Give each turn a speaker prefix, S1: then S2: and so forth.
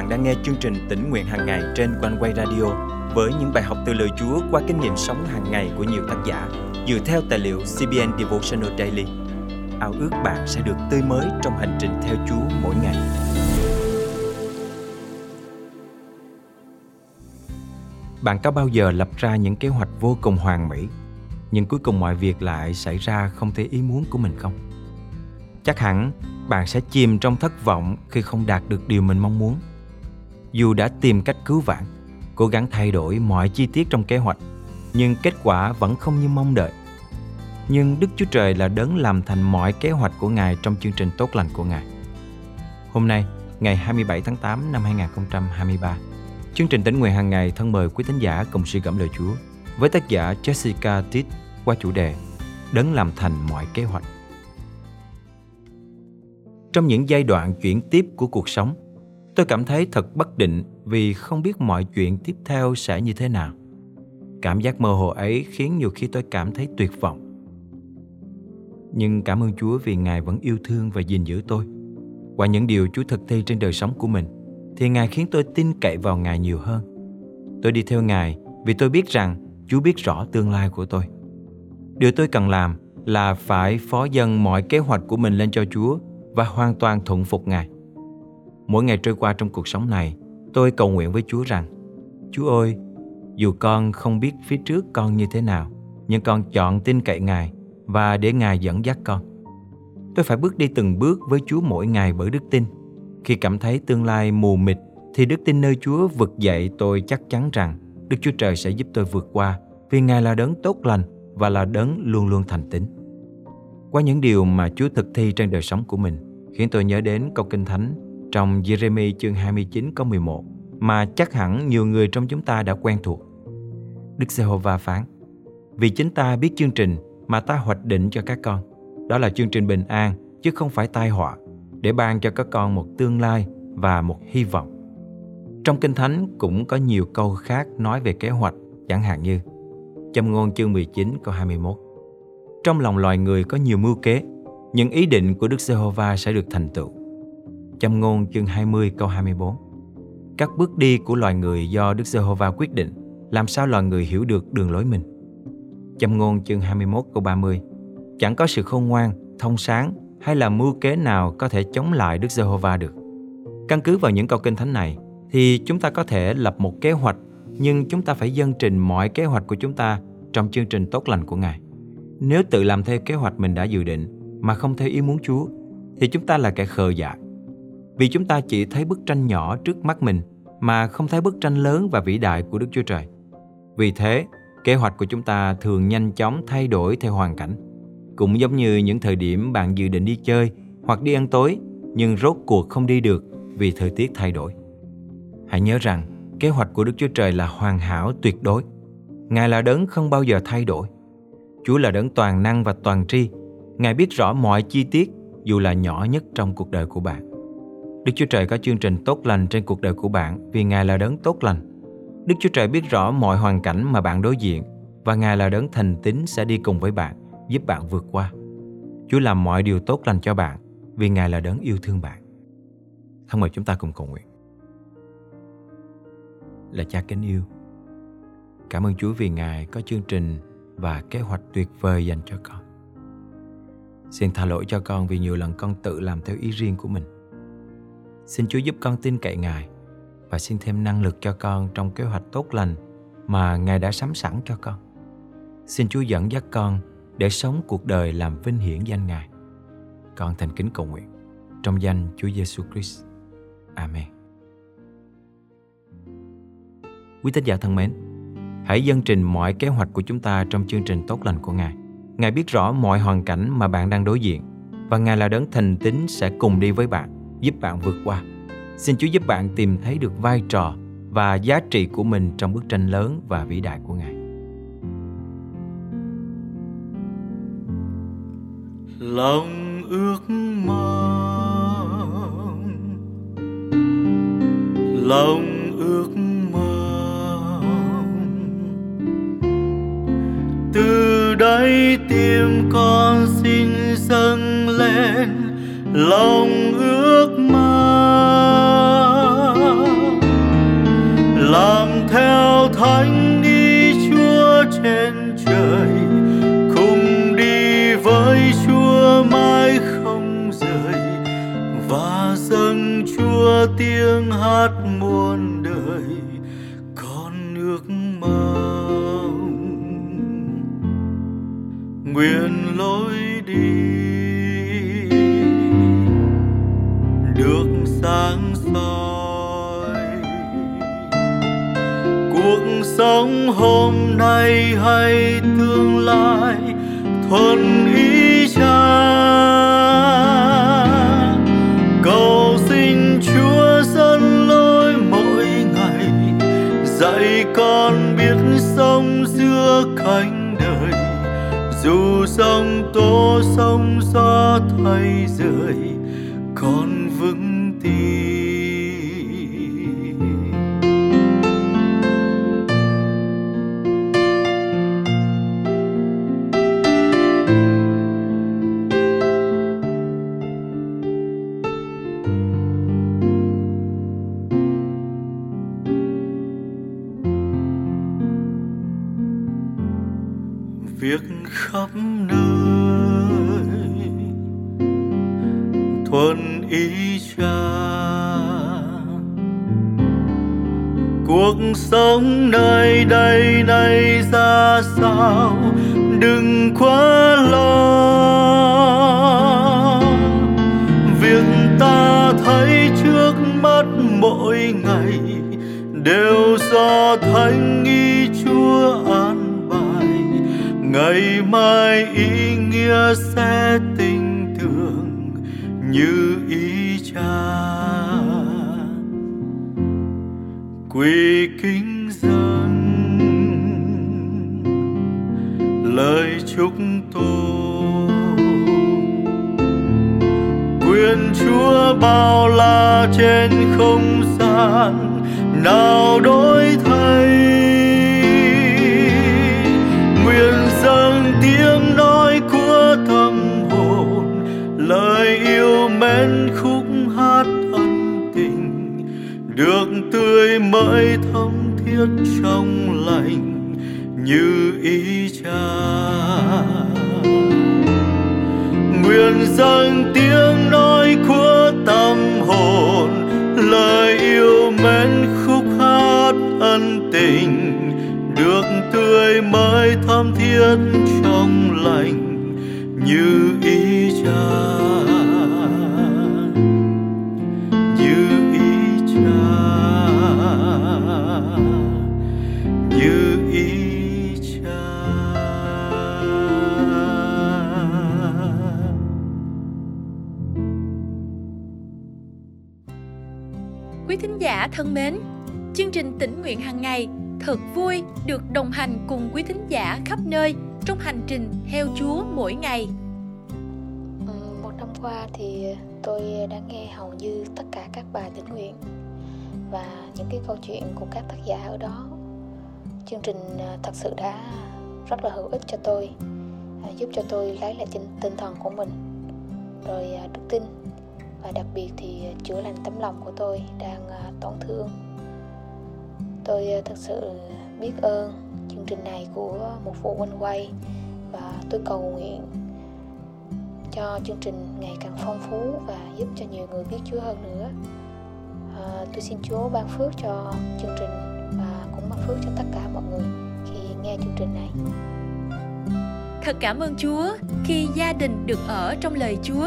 S1: bạn đang nghe chương trình tỉnh nguyện hàng ngày trên quanh quay radio với những bài học từ lời Chúa qua kinh nghiệm sống hàng ngày của nhiều tác giả dựa theo tài liệu CBN Devotional Daily. Ao ước bạn sẽ được tươi mới trong hành trình theo Chúa mỗi ngày. Bạn có bao giờ lập ra những kế hoạch vô cùng hoàn mỹ, nhưng cuối cùng mọi việc lại xảy ra không theo ý muốn của mình không? Chắc hẳn bạn sẽ chìm trong thất vọng khi không đạt được điều mình mong muốn. Dù đã tìm cách cứu vãn, cố gắng thay đổi mọi chi tiết trong kế hoạch, nhưng kết quả vẫn không như mong đợi. Nhưng Đức Chúa Trời là đấng làm thành mọi kế hoạch của Ngài trong chương trình tốt lành của Ngài. Hôm nay, ngày 27 tháng 8 năm 2023, chương trình tỉnh nguyện hàng ngày thân mời quý thính giả cùng suy gẫm lời Chúa với tác giả Jessica Titt qua chủ đề Đấng làm thành mọi kế hoạch. Trong những giai đoạn chuyển tiếp của cuộc sống, tôi cảm thấy thật bất định vì không biết mọi chuyện tiếp theo sẽ như thế nào. Cảm giác mơ hồ ấy khiến nhiều khi tôi cảm thấy tuyệt vọng. Nhưng cảm ơn Chúa vì Ngài vẫn yêu thương và gìn giữ tôi. Qua những điều Chúa thực thi trên đời sống của mình, thì Ngài khiến tôi tin cậy vào Ngài nhiều hơn. Tôi đi theo Ngài vì tôi biết rằng Chúa biết rõ tương lai của tôi. Điều tôi cần làm là phải phó dâng mọi kế hoạch của mình lên cho Chúa và hoàn toàn thuận phục Ngài. Mỗi ngày trôi qua trong cuộc sống này, tôi cầu nguyện với Chúa rằng Chúa ơi, dù con không biết phía trước con như thế nào, nhưng con chọn tin cậy Ngài và để Ngài dẫn dắt con. Tôi phải bước đi từng bước với Chúa mỗi ngày bởi đức tin. Khi cảm thấy tương lai mù mịt thì đức tin nơi Chúa vực dậy tôi chắc chắn rằng Đức Chúa Trời sẽ giúp tôi vượt qua vì Ngài là đấng tốt lành và là đấng luôn luôn thành tín. Qua những điều mà Chúa thực thi trên đời sống của mình khiến tôi nhớ đến câu kinh thánh trong Jeremy chương 29 câu 11 mà chắc hẳn nhiều người trong chúng ta đã quen thuộc. Đức Giê-hô-va phán, Vì chính ta biết chương trình mà ta hoạch định cho các con đó là chương trình bình an, chứ không phải tai họa, để ban cho các con một tương lai và một hy vọng. Trong Kinh Thánh cũng có nhiều câu khác nói về kế hoạch, chẳng hạn như, Châm ngôn chương 19 câu 21 Trong lòng loài người có nhiều mưu kế những ý định của Đức Giê-hô-va sẽ được thành tựu. Châm ngôn chương 20 câu 24 Các bước đi của loài người do Đức Giê-hô-va quyết định làm sao loài người hiểu được đường lối mình. Châm ngôn chương 21 câu 30 Chẳng có sự khôn ngoan, thông sáng hay là mưu kế nào có thể chống lại Đức Giê-hô-va được. Căn cứ vào những câu kinh thánh này thì chúng ta có thể lập một kế hoạch nhưng chúng ta phải dâng trình mọi kế hoạch của chúng ta trong chương trình tốt lành của Ngài. Nếu tự làm theo kế hoạch mình đã dự định mà không theo ý muốn Chúa thì chúng ta là kẻ khờ dại. Vì chúng ta chỉ thấy bức tranh nhỏ trước mắt mình mà không thấy bức tranh lớn và vĩ đại của Đức Chúa Trời. Vì thế, kế hoạch của chúng ta thường nhanh chóng thay đổi theo hoàn cảnh. Cũng giống như những thời điểm bạn dự định đi chơi hoặc đi ăn tối nhưng rốt cuộc không đi được vì thời tiết thay đổi. Hãy nhớ rằng, kế hoạch của Đức Chúa Trời là hoàn hảo tuyệt đối. Ngài là đấng không bao giờ thay đổi. Chúa là đấng toàn năng và toàn tri Ngài biết rõ mọi chi tiết dù là nhỏ nhất trong cuộc đời của bạn. Đức Chúa Trời có chương trình tốt lành trên cuộc đời của bạn vì Ngài là đấng tốt lành. Đức Chúa Trời biết rõ mọi hoàn cảnh mà bạn đối diện và Ngài là đấng thành tín sẽ đi cùng với bạn, giúp bạn vượt qua. Chúa làm mọi điều tốt lành cho bạn vì Ngài là đấng yêu thương bạn. Thân mời chúng ta cùng cầu nguyện. Là cha kính yêu. Cảm ơn Chúa vì Ngài có chương trình và kế hoạch tuyệt vời dành cho con. Xin tha lỗi cho con vì nhiều lần con tự làm theo ý riêng của mình. Xin Chúa giúp con tin cậy Ngài và xin thêm năng lực cho con trong kế hoạch tốt lành mà Ngài đã sắm sẵn cho con. Xin Chúa dẫn dắt con để sống cuộc đời làm vinh hiển danh Ngài. Con thành kính cầu nguyện trong danh Chúa Giêsu Christ. Amen. Quý tín giả thân mến, hãy dân trình mọi kế hoạch của chúng ta trong chương trình tốt lành của Ngài. Ngài biết rõ mọi hoàn cảnh mà bạn đang đối diện và Ngài là đấng thành tín sẽ cùng đi với bạn, giúp bạn vượt qua. Xin Chúa giúp bạn tìm thấy được vai trò và giá trị của mình trong bức tranh lớn và vĩ đại của Ngài.
S2: Lòng ước mong Lòng ước mong Từ đây tim con xin dâng lên lòng thánh đi chúa trên trời, cùng đi với chúa mãi không rời. Và dâng chúa tiếng hát muôn đời, con nước mong. Nguyện lối đi sống hôm nay hay tương lai thuận ý cha. Cầu xin chúa dẫn lối mỗi ngày, dạy con biết sống giữa cánh đời. Dù sông tố sông gió thay rời, con vững việc khắp nơi. Thuận ý cha, cuộc sống nơi đây này ra sao? Đừng quá lo. Việc ta thấy trước mắt mỗi ngày đều do thánh ngày mai ý nghĩa sẽ tình thường như ý cha quy kính dâng lời chúc tôi quyền chúa bao la trên không gian, nào đối. thay được tươi mới thấm thiết trong lành như ý cha. Nguyện dâng tiếng
S3: thính giả thân mến, chương trình tỉnh nguyện hàng ngày thật vui được đồng hành cùng quý thính giả khắp nơi trong hành trình theo Chúa mỗi ngày.
S4: Ừ, một năm qua thì tôi đã nghe hầu như tất cả các bài tỉnh nguyện và những cái câu chuyện của các tác giả ở đó. Chương trình à, thật sự đã rất là hữu ích cho tôi, à, giúp cho tôi lấy lại tinh, tinh thần của mình, rồi à, đức tin và đặc biệt thì à, chữa lành tấm lòng của tôi đang à, tổn thương. Tôi à, thật sự biết ơn chương trình này của một phụ huynh quay và tôi cầu nguyện cho chương trình ngày càng phong phú và giúp cho nhiều người biết Chúa hơn nữa. À, tôi xin Chúa ban phước cho chương trình và cũng ban phước cho tất cả mọi người khi nghe chương trình này.
S3: Thật cảm ơn Chúa khi gia đình được ở trong lời Chúa.